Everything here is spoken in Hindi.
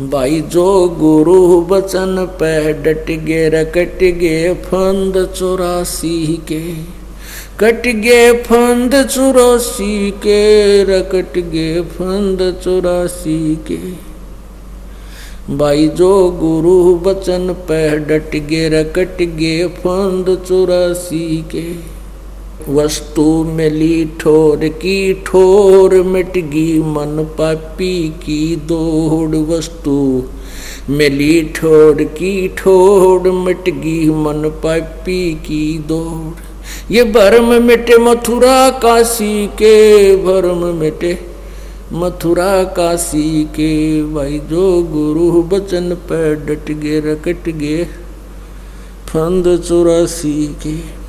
भाई, जो गुरु बचन पे डट गे, रकट गे फंद चौरासी के। कट गे फंद चौरासी के, रकट गे फंद चौरासी के। भाई, जो गुरु बचन पे डट गे, रकट गे फंद चौरासी के। वस्तु मिली ठोर की ठोर, मिटगी मन पापी की दौड़ वस्तु। मिली ठोर की ठोर, मिटगी मन पापी की दौड़ ये भरम मिटे मथुरा काशी के, भरम मिटे मथुरा काशी के। भाई जो गुरु बचन पर डट गे रकट गे फंद चौरासी के।